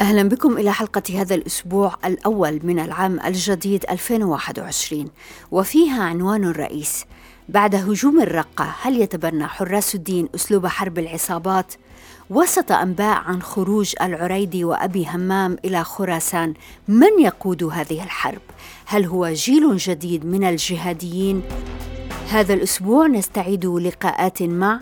أهلا بكم إلى حلقة هذا الأسبوع الأول من العام الجديد 2021 وفيها عنوان الرئيس بعد هجوم الرقة هل يتبنى حراس الدين أسلوب حرب العصابات؟ وسط أنباء عن خروج العريدي وأبي همام إلى خراسان من يقود هذه الحرب؟ هل هو جيل جديد من الجهاديين؟ هذا الأسبوع نستعيد لقاءات مع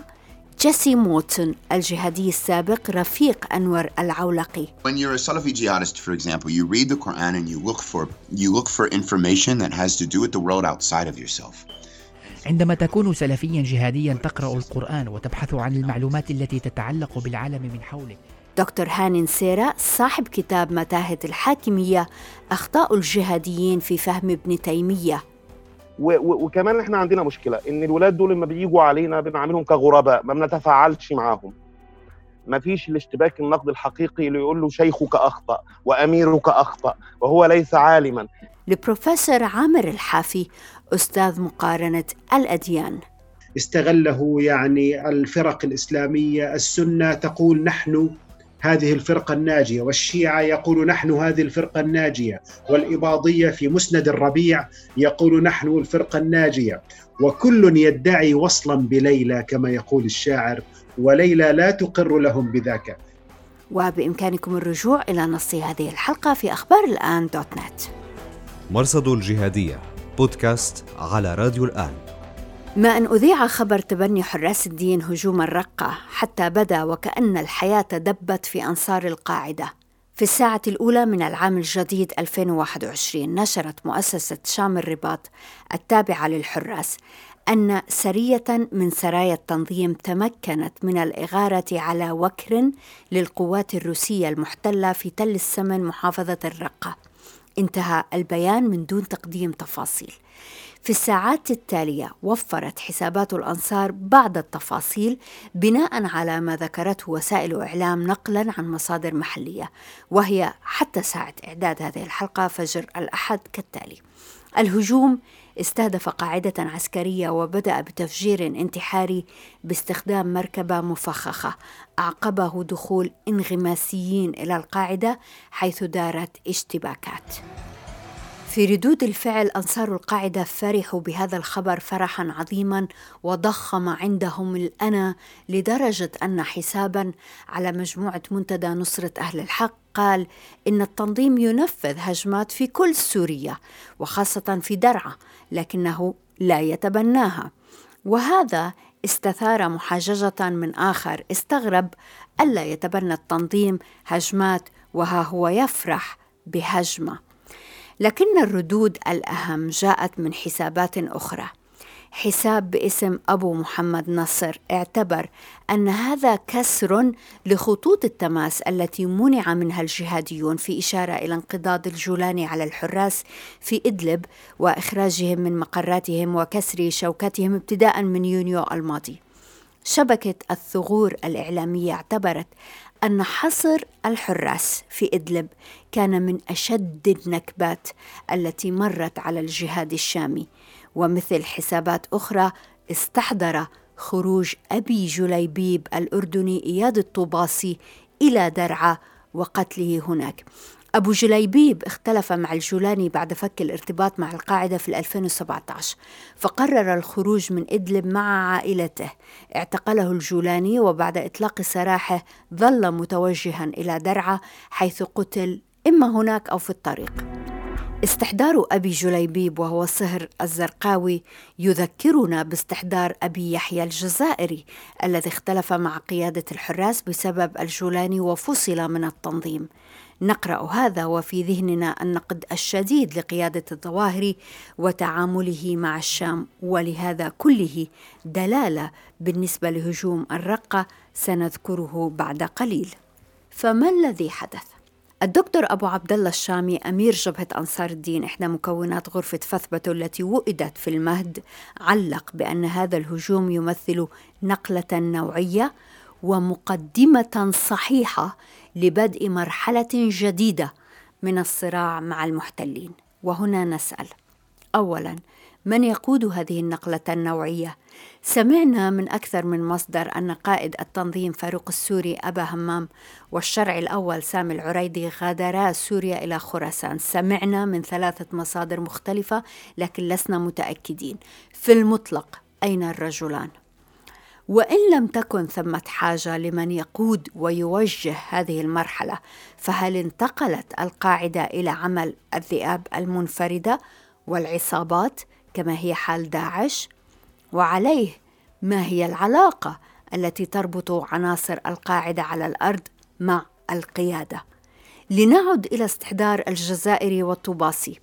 جيسي موتون الجهادي السابق رفيق أنور العولقي. When you're a Salafi jihadist, for example, you read the Quran and you look for you look for information that has to do with the world outside of yourself. عندما تكون سلفيا جهاديا تقرأ القرآن وتبحث عن المعلومات التي تتعلق بالعالم من حولك. دكتور هانين سيرا صاحب كتاب متاهة الحاكمية أخطاء الجهاديين في فهم ابن تيمية. وكمان إحنا عندنا مشكلة إن الولاد دول لما بيجوا علينا بنعاملهم كغرباء ما بنتفاعلش معاهم. ما فيش الاشتباك النقد الحقيقي اللي يقول له شيخك اخطا واميرك اخطا وهو ليس عالما. لبروفيسور عامر الحافي أستاذ مقارنة الأديان. استغله يعني الفرق الإسلامية السنة تقول نحن هذه الفرقة الناجية والشيعة يقول نحن هذه الفرقة الناجية والإباضية في مسند الربيع يقول نحن الفرقة الناجية. وكل يدعي وصلا بليلى كما يقول الشاعر وليلى لا تقر لهم بذاك. وبإمكانكم الرجوع إلى نص هذه الحلقة في أخبار الآن دوت نت. مرصد الجهادية بودكاست على راديو الآن. ما أن أذيع خبر تبني حراس الدين هجوم الرقة حتى بدا وكأن الحياة دبت في أنصار القاعدة. في الساعة الأولى من العام الجديد 2021 نشرت مؤسسة شام الرباط التابعة للحراس أن سرية من سرايا التنظيم تمكنت من الإغارة على وكر للقوات الروسية المحتلة في تل السمن محافظة الرقة. انتهى البيان من دون تقديم تفاصيل. في الساعات التالية وفرت حسابات الأنصار بعض التفاصيل بناء على ما ذكرته وسائل إعلام نقلا عن مصادر محلية وهي حتى ساعة إعداد هذه الحلقة فجر الأحد كالتالي. الهجوم استهدف قاعدة عسكرية وبدأ بتفجير انتحاري باستخدام مركبة مفخخة أعقبه دخول انغماسيين إلى القاعدة حيث دارت اشتباكات. في ردود الفعل أنصار القاعدة فرحوا بهذا الخبر فرحا عظيما وضخم عندهم الأنا لدرجة أن حسابا على مجموعة منتدى نصرة أهل الحق قال إن التنظيم ينفذ هجمات في كل سوريا وخاصة في درعا لكنه لا يتبناها. وهذا استثار محاججة من آخر استغرب ألا يتبنى التنظيم هجمات وها هو يفرح بهجمة. لكن الردود الأهم جاءت من حسابات أخرى. حساب باسم أبو محمد نصر اعتبر أن هذا كسر لخطوط التماس التي منع منها الجهاديون في إشارة إلى انقضاض الجولاني على الحراس في إدلب وإخراجهم من مقراتهم وكسر شوكتهم ابتداء من يونيو الماضي. شبكة الثغور الإعلامية اعتبرت أن حصر الحراس في إدلب كان من أشد النكبات التي مرت على الجهاد الشامي. ومثل حسابات أخرى استحضر خروج أبي جليبيب الأردني إياد الطوباسي إلى درعا وقتله هناك. أبو جليبيب اختلف مع الجولاني بعد فك الارتباط مع القاعدة في 2017 فقرر الخروج من إدلب مع عائلته. اعتقله الجولاني وبعد إطلاق سراحه ظل متوجها إلى درعا حيث قتل إما هناك أو في الطريق. استحضار أبي جليبيب وهو الصهر الزرقاوي يذكرنا باستحضار أبي يحيى الجزائري الذي اختلف مع قيادة الحراس بسبب الجولاني وفصل من التنظيم. نقرأ هذا وفي ذهننا النقد الشديد لقيادة الظواهر وتعامله مع الشام ولهذا كله دلالة بالنسبة لهجوم الرقة سنذكره بعد قليل. فما الذي حدث؟ الدكتور أبو عبد الله الشامي أمير جبهة أنصار الدين إحدى مكونات غرفة فثبته التي وئدت في المهد علق بأن هذا الهجوم يمثل نقلة نوعية ومقدمة صحيحة لبدء مرحلة جديدة من الصراع مع المحتلين وهنا نسأل أولاً من يقود هذه النقلة النوعية؟ سمعنا من أكثر من مصدر أن قائد التنظيم فاروق السوري أبا همام والشرع الأول سامي العريدي غادرا سوريا إلى خراسان سمعنا من ثلاثة مصادر مختلفة لكن لسنا متأكدين في المطلق أين الرجلان؟ وإن لم تكن ثمة حاجة لمن يقود ويوجه هذه المرحلة فهل انتقلت القاعدة إلى عمل الذئاب المنفردة والعصابات كما هي حال داعش؟ وعليه ما هي العلاقة التي تربط عناصر القاعدة على الأرض مع القيادة؟ لنعد إلى استحضار الجزائري والطوباسي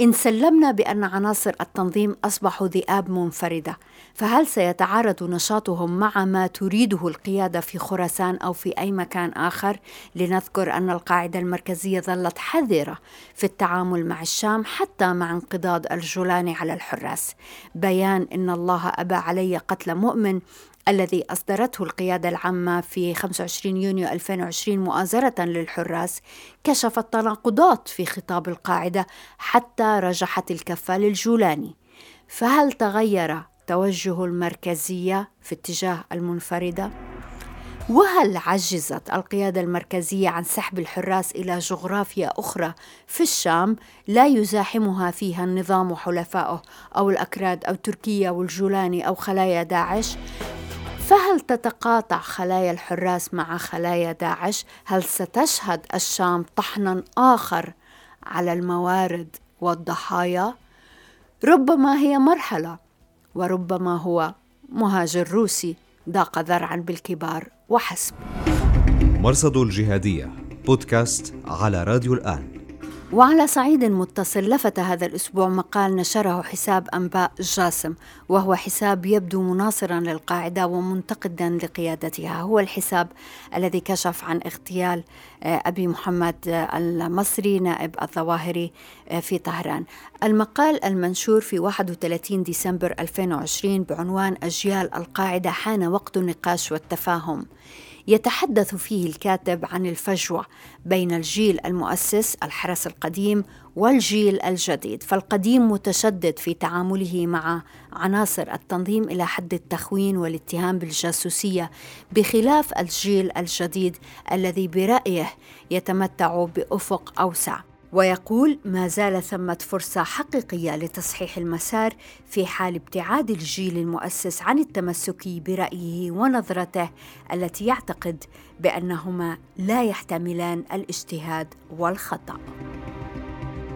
إن سلمنا بأن عناصر التنظيم أصبحوا ذئاب منفردة، فهل سيتعارض نشاطهم مع ما تريده القيادة في خراسان أو في أي مكان آخر؟ لنذكر أن القاعدة المركزية ظلت حذرة في التعامل مع الشام حتى مع انقضاض الجولاني على الحراس. بيان إن الله أبى علي قتل مؤمن الذي أصدرته القيادة العامة في 25 يونيو 2020 مؤازرة للحراس كشف التناقضات في خطاب القاعدة حتى رجحت الكفة للجولاني. فهل تغير توجه المركزية في اتجاه المنفردة؟ وهل عجزت القيادة المركزية عن سحب الحراس إلى جغرافيا أخرى في الشام؟ لا يزاحمها فيها النظام وحلفائه أو الأكراد أو تركيا والجولاني أو خلايا داعش. فهل تتقاطع خلايا الحراس مع خلايا داعش؟ هل ستشهد الشام طحنا آخر على الموارد والضحايا؟ ربما هي مرحلة وربما هو مهاجر روسي ضاق ذرعا بالكبار وحسب مرصد الجهادية بودكاست على راديو الآن وعلى صعيد متصل لفت هذا الأسبوع مقال نشره حساب أنباء جاسم وهو حساب يبدو مناصرا للقاعدة ومنتقدا لقيادتها. هو الحساب الذي كشف عن اغتيال آه، أبي محمد آه، المصري نائب الظواهري آه، في طهران. المقال المنشور في 31 ديسمبر 2020 بعنوان أجيال القاعدة حان وقت النقاش والتفاهم. يتحدث فيه الكاتب عن الفجوة بين الجيل المؤسس الحرس القديم والجيل الجديد فالقديم متشدد في تعامله مع عناصر التنظيم إلى حد التخوين والاتهام بالجاسوسية بخلاف الجيل الجديد الذي برأيه يتمتع بأفق أوسع. ويقول ما زال ثمة فرصة حقيقية لتصحيح المسار في حال ابتعاد الجيل المؤسس عن التمسك برأيه ونظرته التي يعتقد بأنهما لا يحتملان الاجتهاد والخطأ.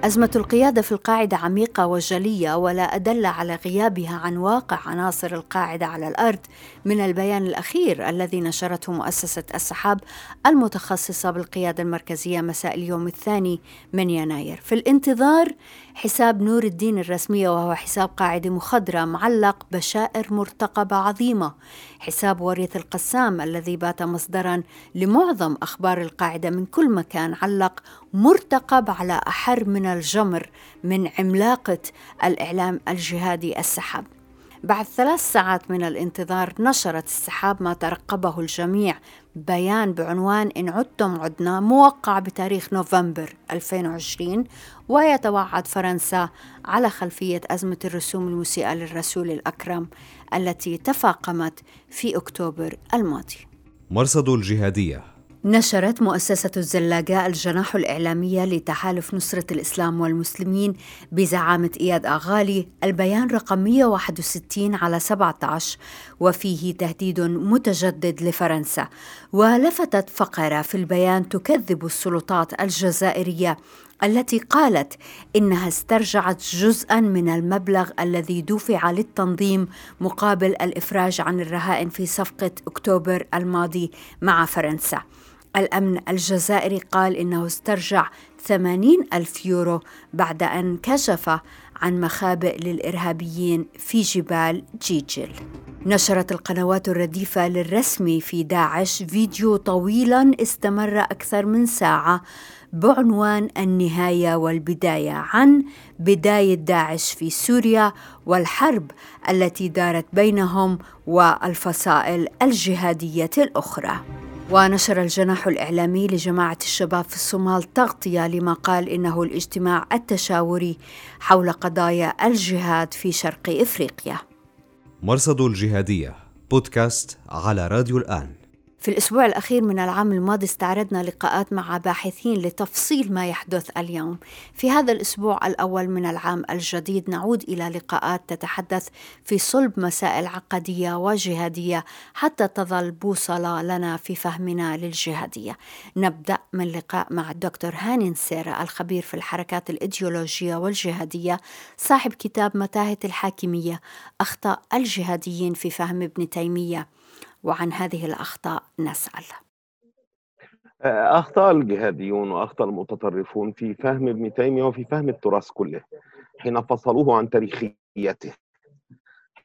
أزمة القيادة في القاعدة عميقة وجلية ولا أدل على غيابها عن واقع عناصر القاعدة على الأرض من البيان الأخير الذي نشرته مؤسسة السحاب المتخصصة بالقيادة المركزية مساء اليوم الثاني من يناير. في الانتظار حساب نور الدين الرسمية وهو حساب قاعدة مخضرة معلق بشائر مرتقبة عظيمة. حساب وريث القسام الذي بات مصدرا لمعظم أخبار القاعدة من كل مكان علق مرتقب على أحر من الجمر من عملاقة الإعلام الجهادي السحاب. بعد ثلاث ساعات من الانتظار نشرت السحاب ما ترقبه الجميع. بيان بعنوان إن عدتم عدنا موقع بتاريخ نوفمبر 2020 ويتوعد فرنسا على خلفية أزمة الرسوم المسيئة للرسول الأكرم التي تفاقمت في أكتوبر الماضي. مرصد الجهادية. نشرت مؤسسة الزلاقاء الجناح الإعلامية لتحالف نصرة الإسلام والمسلمين بزعامة إياد أغالي البيان رقم 161 على 17 وفيه تهديد متجدد لفرنسا. ولفتت فقرة في البيان تكذب السلطات الجزائرية التي قالت إنها استرجعت جزءا من المبلغ الذي دفع للتنظيم مقابل الإفراج عن الرهائن في صفقة أكتوبر الماضي مع فرنسا. الأمن الجزائري قال إنه استرجع 80 ألف يورو بعد أن كشف عن مخابئ للإرهابيين في جبال جيجل نشرت القنوات الرديفة للرسمي في داعش فيديو طويلا استمر أكثر من ساعة بعنوان النهاية والبداية عن بداية داعش في سوريا والحرب التي دارت بينهم والفصائل الجهادية الأخرى. ونشر الجناح الإعلامي لجماعة الشباب في الصومال تغطية لما قال إنه الاجتماع التشاوري حول قضايا الجهاد في شرق إفريقيا. مرصد الجهادية بودكاست على راديو الآن. في الأسبوع الأخير من العام الماضي استعرضنا لقاءات مع باحثين لتفصيل ما يحدث اليوم. في هذا الأسبوع الأول من العام الجديد نعود إلى لقاءات تتحدث في صلب مسائل عقدية وجهادية حتى تظل بوصلة لنا في فهمنا للجهادية. نبدأ من لقاء مع الدكتور هاني نسيرة الخبير في الحركات الإيديولوجية والجهادية صاحب كتاب متاهة الحاكمية أخطاء الجهاديين في فهم ابن تيمية. وعن هذه الأخطاء نسأل. أخطاء الجهاديون وأخطاء المتطرفون في فهم ابن تيمية وفي فهم التراث كله حين فصلوه عن تاريخيته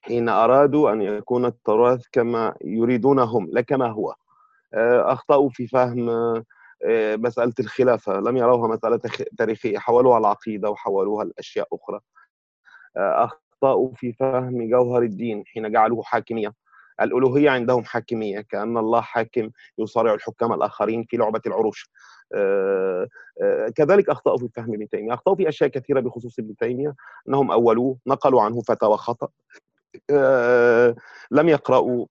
حين أرادوا أن يكون التراث كما يريدونهم لا كما هو. أخطأوا في فهم مسألة الخلافة لم يروها مسألة تاريخية حولوها العقيدة وحولوها لأشياء أخرى. أخطأوا في فهم جوهر الدين حين جعلوه حاكمية. الألوهية عندهم حاكمية كأن الله حاكم يصارع الحكام الآخرين في لعبة العروش. آه، آه، كذلك أخطأوا في فهم ابن تيمية. أخطأوا في أشياء كثيرة بخصوص ابن تيمية. أنهم أولوه نقلوا عنه فتاوى خطأ. آه، لم يقرأوا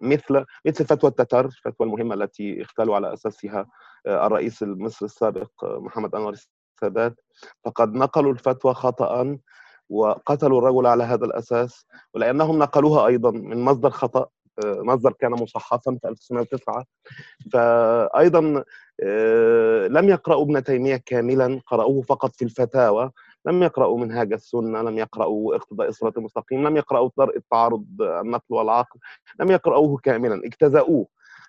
مثل مثل فتوى التتر الفتوى المهمة التي اختلوا على أساسها الرئيس المصري السابق محمد أنور السادات. فقد نقلوا الفتوى خطأ وقتلوا الرجل على هذا الأساس ولأنهم نقلوها أيضا من مصدر خطأ آه، مصدر كان مصحفا في 1909 فأيضا آه، لم يقرأوا ابن تيمية كاملا قرأوه فقط في الفتاوى. لم يقرأوا منهاج السنة لم يقرأوا اقتضاء الصراط المستقيم لم يقرأوا درء التعارض النقل والعقل لم يقرأوه كاملا اجتزأوه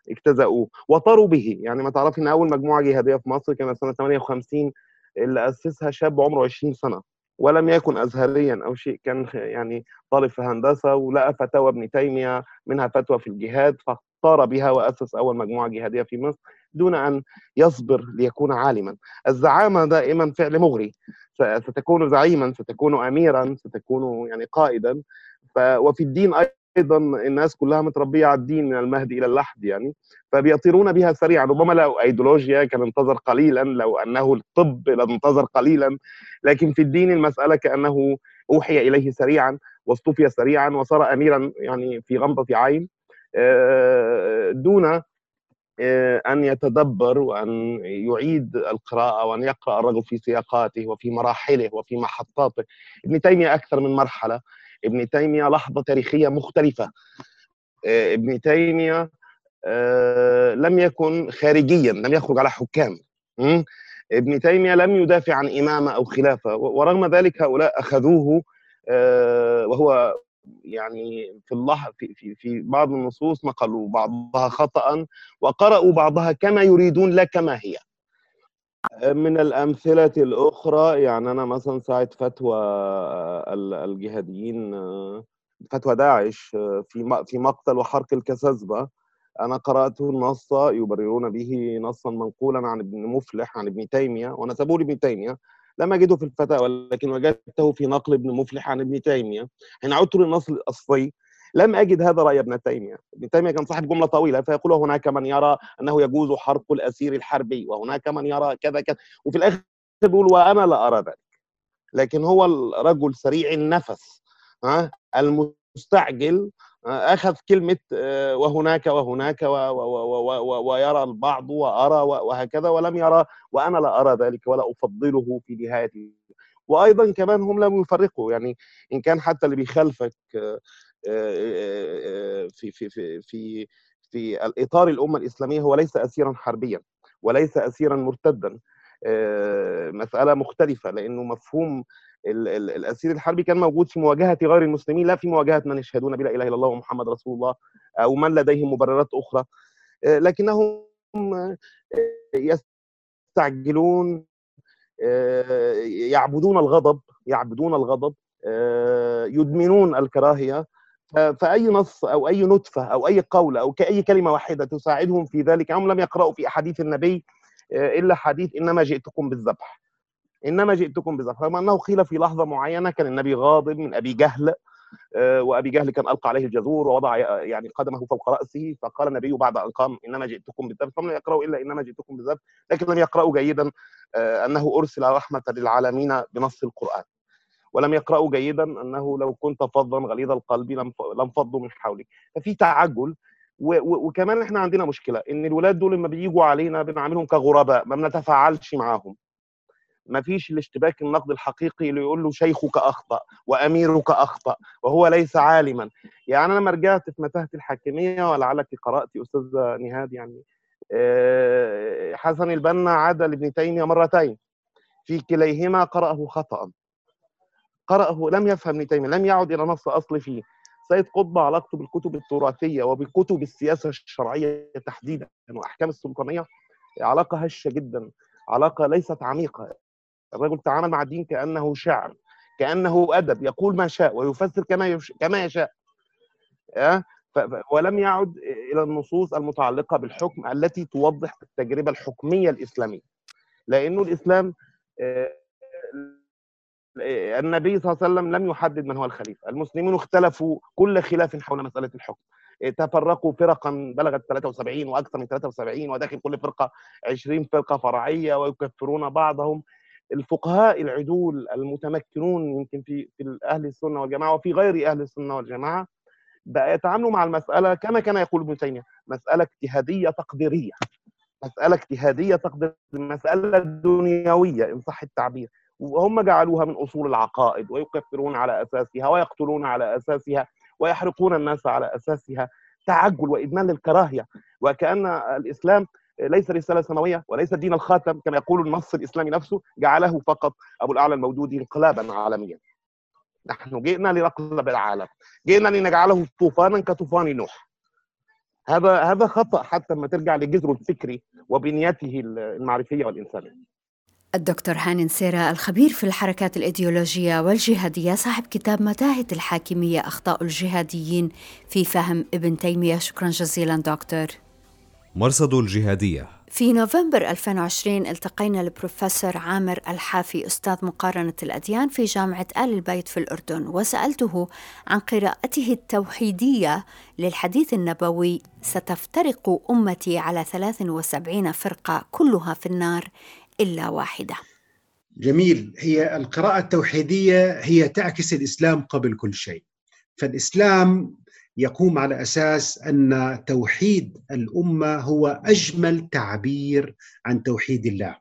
اجتزأوه. وطاروا به. يعني ما تعرفي إن أول مجموعة جهادية في مصر كانت سنة 58 اللي أسسها شاب عمره 20 سنة. ولم يكن ازهريا أو شيء كان يعني طالب في هندسة ولقى فتاوى ابن تيمية منها فتوى في الجهاد فاختار بها وأسس أول مجموعة جهادية في مصر دون أن يصبر ليكون عالما. الزعامة دائما فعل مغري. ستكون زعيما ستكون اميرا ستكون يعني قائدا. وفي الدين أيضا الناس كلها متربية على الدين من المهد إلى اللحد يعني فبيطيرون بها سريعا. ربما لو ايديولوجيا كان انتظر قليلا لو أنه الطب لانتظر قليلا لكن في الدين المسألة كأنه أوحي إليه سريعا واصطفي سريعا وصار اميرا يعني في غمضة عين. آه، دون آه، أن يتدبر وأن يعيد القراءة وأن يقرأ الرجل في سياقاته وفي مراحله وفي محطاته. ابن تيمية أكثر من مرحلة. ابن تيمية لحظة تاريخية مختلفة. آه، ابن تيمية آه، لم يكن خارجيا لم يخرج على حكام. ابن تيمية لم يدافع عن إمامة أو خلافة. ورغم ذلك هؤلاء أخذوه آه، وهو يعني في الله في في في بعض النصوص نقلوا بعضها خطا وقرأوا بعضها كما يريدون لا كما هي. من الأمثلة الأخرى يعني أنا مثلا ساعة فتوى الجهاديين فتوى داعش في في مقتل وحرق الكسزبة أنا قرأت النص يبررون به نصا منقولا عن ابن مفلح عن ابن تيمية ونسبوه لابن تيمية. لم أجده في الفتاوى لكن وجدته في نقل ابن مفلح عن ابن تيمية. حين عدت للنص الأصلي لم أجد هذا رأي ابن تيمية. ابن تيمية كان صاحب جملة طويلة فيقول هناك من يرى أنه يجوز حرق الأسير الحربي وهناك من يرى كذا كذا. وفي الآخر بيقول وأنا لا أرى ذلك. لكن هو الرجل سريع النفس ها المستعجل أخذ كلمة آه، وهناك وهناك ويرى البعض وأرى وهكذا ولم يرى وأنا لا أرى ذلك ولا أفضله في نهايه وأيضا كمان هم لم يفرقوا يعني إن كان حتى اللي بيخالفك آه، آه، في في في في في الإطار الأمة الإسلامية هو ليس اسيرا حربيا وليس اسيرا مرتدا مسألة مختلفة لأنه مفهوم الأسير الحربي كان موجود في مواجهة غير المسلمين لا في مواجهة من يشهدون بلا إله إلا الله ومحمد رسول الله أو من لديهم مبررات أخرى لكنه يستعجلون يعبدون الغضب يعبدون الغضب يدمنون الكراهية فأي نص أو أي نتفه أو أي قول أو كأي كلمة واحدة تساعدهم في ذلك هم لم يقرأوا في أحاديث النبي إلا حديث إنما جئتكم بالذبح. إنما جئتكم بالذبح. رغم أنه قيل في لحظة معينة كان النبي غاضب من أبي جهل وأبي جهل كان ألقى عليه الجزور ووضع يعني قدمه فوق رأسه فقال النبي بعد أن قام إنما جئتكم بالذبح. فلم يقرأوا إلا إنما جئتكم بالذبح لكن لم يقرأوا جيدا أنه أرسل رحمة للعالمين بنص القرآن. ولم يقرأوا جيدا أنه لو كنت فظا غليظ القلب لم فضوا من حولك. ففي تعجل وكمان إحنا عندنا مشكلة إن الولاد دول لما بيجوا علينا بنعاملهم كغرباء ما بنتفاعلش معاهم. ما فيش الاشتباك النقد الحقيقي اللي يقول له شيخك أخطأ وأميرك أخطأ وهو ليس عالما. يعني أنا لما رجعت في متاهة الحاكمية ولعلك قرأت أستاذ نهاد يعني حسن البنا عاد لابن تيميه مرتين. في كليهما قرأه خطأ قرأه لم يفهم ابن تيمية لم يعد إلى نص أصل فيه. سيد قطب علاقته بالكتب التراثية وبكتب السياسة الشرعية تحديدا وأحكام السلطانية علاقة هشة جدا علاقة ليست عميقة. الرجل تعامل مع الدين كأنه شعر كأنه أدب يقول ما شاء ويفسر كما يش... كما يشاء. أه؟ ف... ولم يعد إلى النصوص المتعلقة بالحكم التي توضح التجربة الحكمية الإسلامية. لأنه الإسلام النبي صلى الله عليه وسلم لم يحدد من هو الخليفة، المسلمون اختلفوا كل خلاف حول مسألة الحكم. تفرقوا فرقا بلغت 73 وأكثر من 73 وداخل كل فرقة 20 فرقة فرعية ويكفرون بعضهم. الفقهاء العدول المتمكنون يمكن في في أهل السنة والجماعة وفي غير أهل السنة والجماعة بقى يتعاملوا مع المسألة كما كان يقول ابن تيمية، مسألة اجتهادية تقديرية. مسألة اجتهادية تقدير مسألة دنيوية إن صح التعبير. وهم جعلوها من أصول العقائد ويكفرون على أساسها ويقتلون على أساسها ويحرقون الناس على أساسها. تعجل وإدمان للكراهية. وكأن الإسلام ليس رسالة سماوية وليس دين الخاتم كما يقول النص الإسلامي نفسه جعله فقط أبو الأعلى المودودي انقلابا عالميا. نحن جئنا لنقلب العالم. جئنا لنجعله طوفانا كطوفان نوح. هذا هذا خطأ حتى لما ترجع لجذره الفكري وبنيته المعرفية والإنسانية. الدكتور هاني نسيرة الخبير في الحركات الإيديولوجية والجهادية صاحب كتاب متاهة الحاكمية أخطاء الجهاديين في فهم ابن تيمية. شكرا جزيلا دكتور. مرصد الجهادية. في نوفمبر 2020 التقينا البروفيسور عامر الحافي أستاذ مقارنة الأديان في جامعة آل البيت في الأردن وسألته عن قراءته التوحيدية للحديث النبوي ستفترق أمتي على 73 فرقة كلها في النار. إلا واحدة. جميل. هي القراءة التوحيدية هي تعكس الإسلام قبل كل شيء. فالإسلام يقوم على أساس أن توحيد الأمة هو أجمل تعبير عن توحيد الله.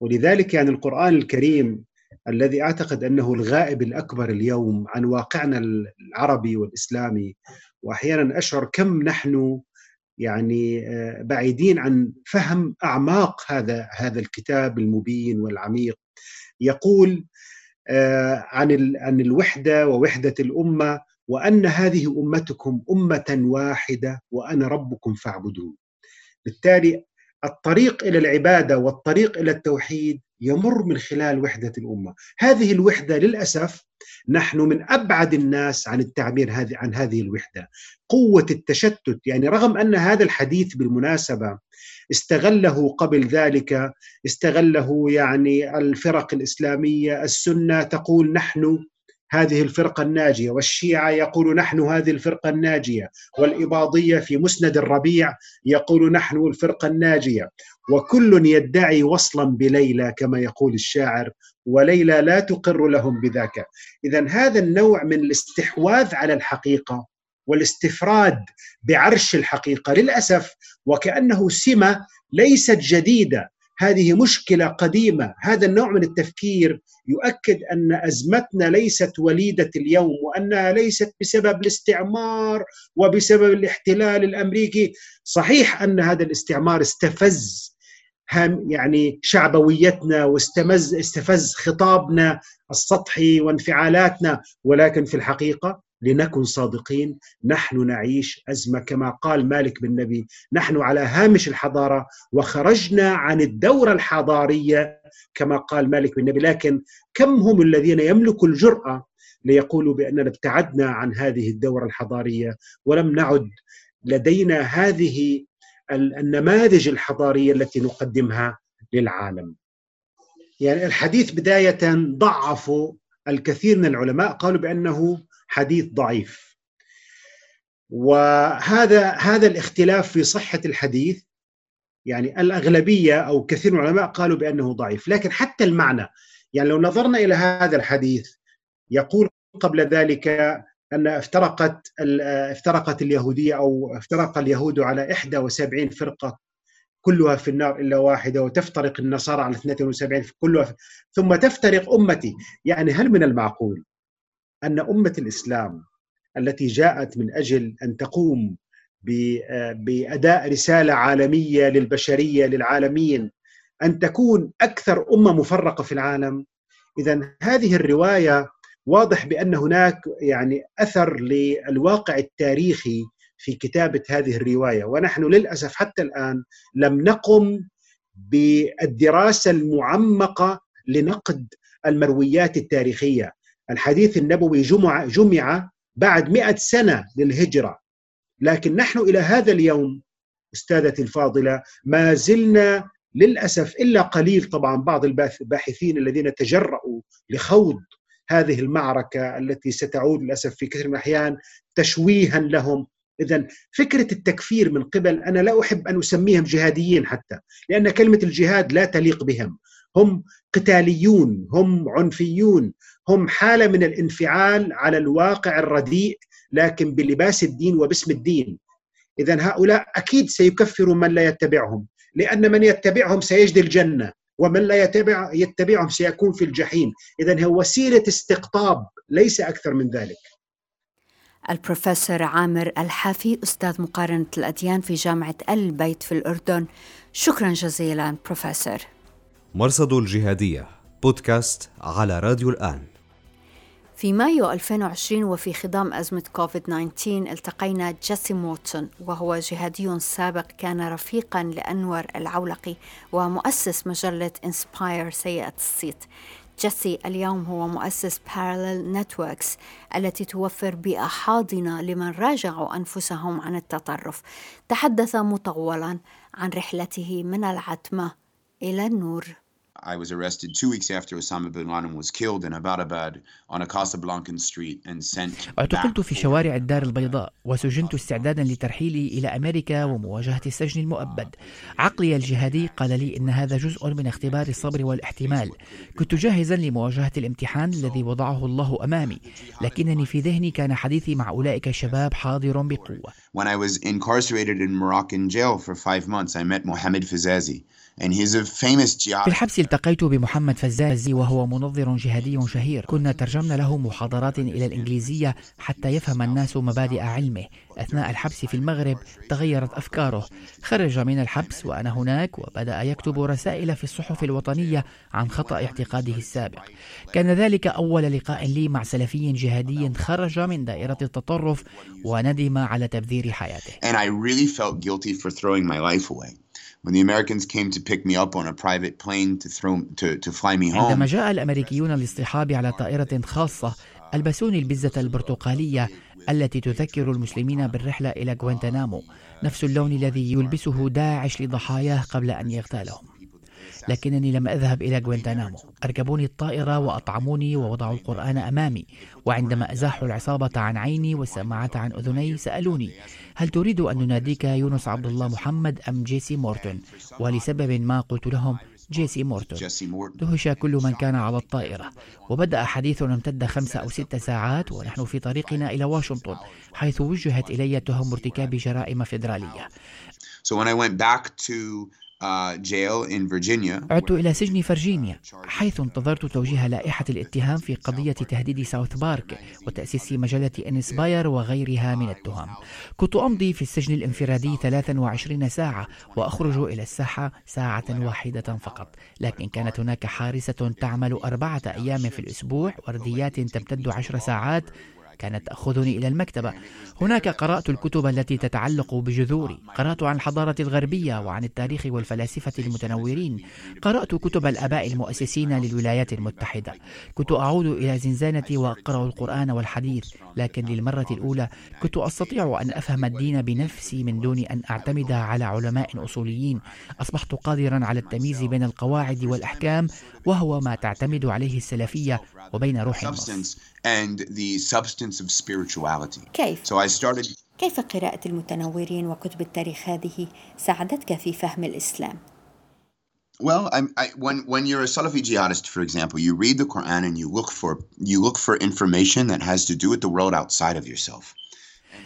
ولذلك يعني القرآن الكريم الذي أعتقد أنه الغائب الأكبر اليوم عن واقعنا العربي والإسلامي وأحيانا أشعر كم نحن يعني بعيدين عن فهم أعماق هذا هذا الكتاب المبين والعميق. يقول عن عن الوحدة ووحدة الأمة وأن هذه أمتكم أمة واحدة وأنا ربكم فاعبدون. بالتالي الطريق إلى العبادة والطريق إلى التوحيد يمر من خلال وحدة الأمة. هذه الوحدة للأسف نحن من أبعد الناس عن التعبير هذه عن هذه الوحدة. قوة التشتت يعني رغم أن هذا الحديث بالمناسبة استغله قبل ذلك استغله يعني الفرق الإسلامية السنة تقول نحن هذه الفرقة الناجية والشيعة يقول نحن هذه الفرقة الناجية والإباضية في مسند الربيع يقول نحن الفرقة الناجية. وكل يدعي وصلا بليلى كما يقول الشاعر وليلى لا تقر لهم بذاك. إذا هذا النوع من الاستحواذ على الحقيقة والاستفراد بعرش الحقيقة للأسف وكأنه سمة ليست جديدة. هذه مشكلة قديمة. هذا النوع من التفكير يؤكد أن أزمتنا ليست وليدة اليوم وأنها ليست بسبب الاستعمار وبسبب الاحتلال الأمريكي. صحيح أن هذا الاستعمار استفز هم يعني شعبويتنا واستمز استفز خطابنا السطحي وانفعالاتنا ولكن في الحقيقة لنكن صادقين. نحن نعيش أزمة كما قال مالك بن نبي. نحن على هامش الحضارة وخرجنا عن الدورة الحضارية كما قال مالك بن نبي. لكن كم هم الذين يملكوا الجرأة ليقولوا بأننا ابتعدنا عن هذه الدورة الحضارية؟ ولم نعد لدينا هذه النماذج الحضارية التي نقدمها للعالم. يعني الحديث بداية ضعفوا الكثير من العلماء. قالوا بأنه حديث ضعيف. وهذا هذا الاختلاف في صحة الحديث يعني الأغلبية أو كثير من العلماء قالوا بأنه ضعيف. لكن حتى المعنى يعني لو نظرنا إلى هذا الحديث يقول قبل ذلك أن افترقت افترقت اليهودية أو افترق اليهود على 71 فرقة كلها في النار إلا واحدة وتفترق النصارى على 72 كلها ثم تفترق أمتي. يعني هل من المعقول؟ أن أمة الإسلام التي جاءت من أجل أن تقوم بأداء رسالة عالمية للبشرية للعالمين أن تكون أكثر أمة مفرقة في العالم. إذا هذه الرواية واضح بأن هناك يعني أثر للواقع التاريخي في كتابة هذه الرواية. ونحن للأسف حتى الآن لم نقم بالدراسة المعمقة لنقد المرويات التاريخية. الحديث النبوي جمع جمع بعد مئة سنة للهجرة. لكن نحن إلى هذا اليوم أستاذتي الفاضلة ما زلنا للأسف إلا قليل طبعا بعض الباحثين الذين تجرؤوا لخوض هذه المعركة التي ستعود للأسف في كثير من الأحيان تشويها لهم. اذا فكرة التكفير من قبل أنا لا أحب أن أسميهم جهاديين حتى لأن كلمة الجهاد لا تليق بهم. هم قتاليون هم عنفيون هم حالة من الانفعال على الواقع الرديء لكن بلباس الدين وباسم الدين. اذا هؤلاء أكيد سيكفروا من لا يتبعهم لأن من يتبعهم سيجد الجنة ومن لا يتبع يتبعهم سيكون في الجحيم. إذا هو وسيلة استقطاب ليس أكثر من ذلك. البروفيسور عامر الحافي أستاذ مقارنة الأديان في جامعة البيت في الأردن. شكرا جزيلا بروفيسور. مرصد الجهادية بودكاست على راديو الآن. في مايو 2020 وفي خضم أزمة كوفيد 19 التقينا جيسي مورتون وهو جهادي سابق كان رفيقا لأنور العولقي ومؤسس مجلة Inspire سيئة الصيت. جيسي اليوم هو مؤسس Parallel Networks التي توفر بيئة حاضنة لمن راجعوا أنفسهم عن التطرف. تحدث مطولا عن رحلته من العتمة إلى النور. I was arrested two weeks after Osama bin Laden was killed in Abbottabad on a Casablancan street and sent اعتقلت في شوارع الدار البيضاء وسجنت استعدادا لترحيلي إلى أمريكا ومواجهة السجن المؤبد. عقلي الجهادي قال لي إن هذا جزء من اختبار الصبر والاحتمال. كنت جاهزا لمواجهة الامتحان الذي وضعه الله أمامي لكنني في ذهني كان حديثي مع أولئك الشباب حاضر بقوة. When I was incarcerated in Moroccan jail for five months, I met Mohammed Fizazi. في الحبس التقيت بمحمد فزازي وهو منظر جهادي شهير. كنا ترجمنا له محاضرات إلى الإنجليزية حتى يفهم الناس مبادئ علمه. أثناء الحبس في المغرب تغيرت أفكاره. خرج من الحبس وأنا هناك وبدأ يكتب رسائل في الصحف الوطنية عن خطأ اعتقاده السابق. كان ذلك أول لقاء لي مع سلفي جهادي خرج من دائرة التطرف وندم على تبذير حياته. And I really felt guilty for throwing my life away. When the Americans came to pick me up on a private plane to throw to, to fly me home. عندما جاء الأمريكيون لاصطحابي على طائرة خاصة ألبسوني البزة البرتقالية التي تذكر المسلمين بالرحلة إلى غوانتانامو نفس اللون الذي يلبسه داعش لضحاياه قبل أن يغتالهم لكنني لم أذهب إلى غوانتانامو أركبوني الطائرة وأطعموني ووضعوا القرآن أمامي. وعندما أزاحوا العصابة عن عيني والسماعة عن أذني سألوني هل تريد أن نناديك يونس عبد الله محمد أم جيسي مورتون؟ ولسبب ما قلت لهم جيسي مورتون. دهش كل من كان على الطائرة. وبدأ حديثنا امتد خمسة أو ست ساعات ونحن في طريقنا إلى واشنطن حيث وجهت إلي تهم ارتكاب جرائم فيدرالية. So when I went back to عدت إلى سجن فرجينيا حيث انتظرت توجيه لائحة الاتهام في قضية تهديد ساوث بارك وتأسيس مجلة إنسباير وغيرها من التهم. كنت أمضي في السجن الانفرادي 23 ساعة وأخرج إلى الساحة ساعة واحدة فقط لكن كانت هناك حارسة تعمل أربعة أيام في الأسبوع ورديات تمتد عشر ساعات كانت تأخذني إلى المكتبة. هناك قرأت الكتب التي تتعلق بجذوري. قرأت عن الحضارة الغربية وعن التاريخ والفلاسفة المتنورين. قرأت كتب الآباء المؤسسين للولايات المتحدة. كنت أعود إلى زنزانتي وأقرأ القرآن والحديث. لكن للمرة الأولى كنت أستطيع أن أفهم الدين بنفسي من دون أن أعتمد على علماء أصوليين. أصبحت قادرا على التمييز بين القواعد والأحكام وهو ما تعتمد عليه السلفية وبين روح النص. كيف؟ So I started... كيف قراءة المتنورين وكتب التاريخ هذه ساعدتك في فهم الإسلام؟ Well, I, I, when when you're a Salafi jihadist, for example, you read the Quran and you look for you look for information that has to do with the world outside of yourself.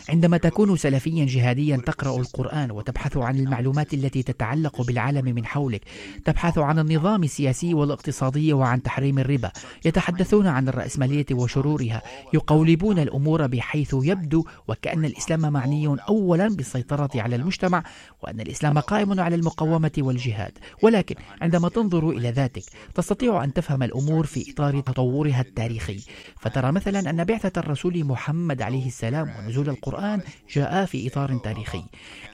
عندما تكون سلفيا جهاديا تقرأ القرآن وتبحث عن المعلومات التي تتعلق بالعالم من حولك تبحث عن النظام السياسي والاقتصادي وعن تحريم الربا يتحدثون عن الرأسمالية وشرورها يقولبون الأمور بحيث يبدو وكأن الإسلام معني اولا بالسيطرة على المجتمع وأن الإسلام قائم على المقاومة والجهاد. ولكن عندما تنظر إلى ذاتك تستطيع أن تفهم الأمور في إطار تطورها التاريخي. فترى مثلا أن بعثة الرسول محمد عليه السلام ونزول القران القرآن جاء في إطار تاريخي.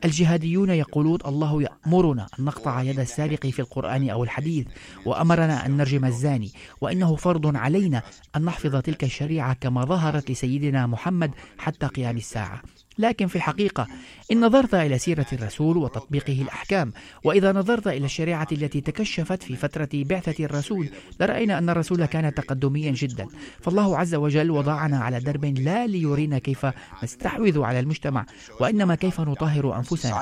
الجهاديون يقولون الله يأمرنا أن نقطع يد السارق في القرآن أو الحديث وأمرنا أن نرجم الزاني وإنه فرض علينا أن نحفظ تلك الشريعة كما ظهرت لسيدنا محمد حتى قيام الساعة. لكن في الحقيقة إن نظرت إلى سيرة الرسول وتطبيقه الأحكام وإذا نظرت إلى الشريعة التي تكشفت في فترة بعثة الرسول لرأينا أن الرسول كان تقدميا جدا. فالله عز وجل وضعنا على درب لا ليرينا كيف نستحوذ على المجتمع وإنما كيف نطهر أنفسنا.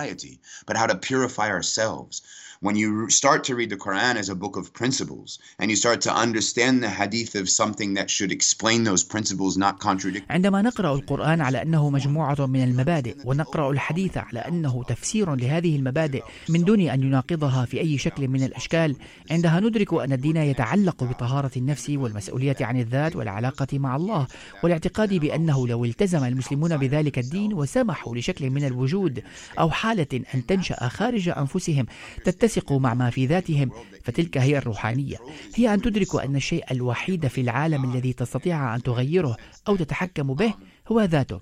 When you start to read the Quran as a book of principles and you start to understand the hadith of something that should explain those principles not contradict عندما نقرأ القرآن على أنه مجموعة من المبادئ ونقرأ الحديث على أنه تفسير لهذه المبادئ من دون أن يناقضها في أي شكل من الأشكال عندها ندرك أن الدين يتعلق بطهارة النفس والمسؤولية عن الذات والعلاقة مع الله والاعتقاد بأنه لو التزم المسلمون بذلك الدين وسمحوا لشكل من الوجود أو حالة أن تنشأ خارج أنفسهم تتسم يتسقوا مع ما في ذاتهم فتلك هي الروحانية. هي أن تدركوا أن الشيء الوحيد في العالم الذي تستطيع أن تغيره أو تتحكم به هو ذاتك.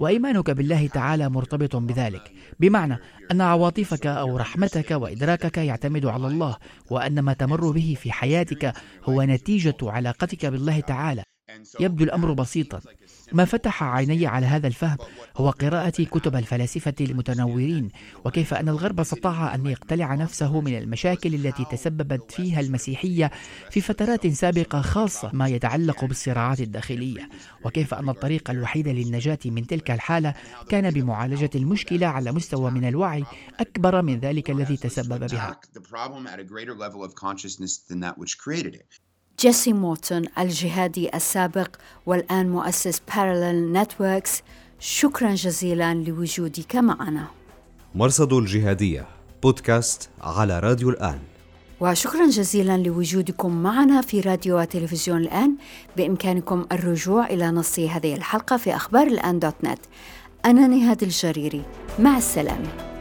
وإيمانك بالله تعالى مرتبط بذلك بمعنى أن عواطفك أو رحمتك وإدراكك يعتمد على الله وأن ما تمر به في حياتك هو نتيجة علاقتك بالله تعالى. يبدو الأمر بسيطا. ما فتح عيني على هذا الفهم هو قراءة كتب الفلاسفة المتنورين وكيف أن الغرب استطاع أن يقتلع نفسه من المشاكل التي تسببت فيها المسيحية في فترات سابقة خاصة ما يتعلق بالصراعات الداخلية. وكيف أن الطريق الوحيد للنجاة من تلك الحالة كان بمعالجة المشكلة على مستوى من الوعي أكبر من ذلك الذي تسبب بها. جيسي مورتون الجهادي السابق والآن مؤسس Parallel Networks شكرا جزيلا لوجودك معنا. مرصد الجهادية بودكاست على راديو الآن. وشكرا جزيلا لوجودكم معنا في راديو وتلفزيون الآن. بإمكانكم الرجوع إلى نص هذه الحلقة في أخبار الآن دوت نت. أنا نهاد الجريري مع السلامة.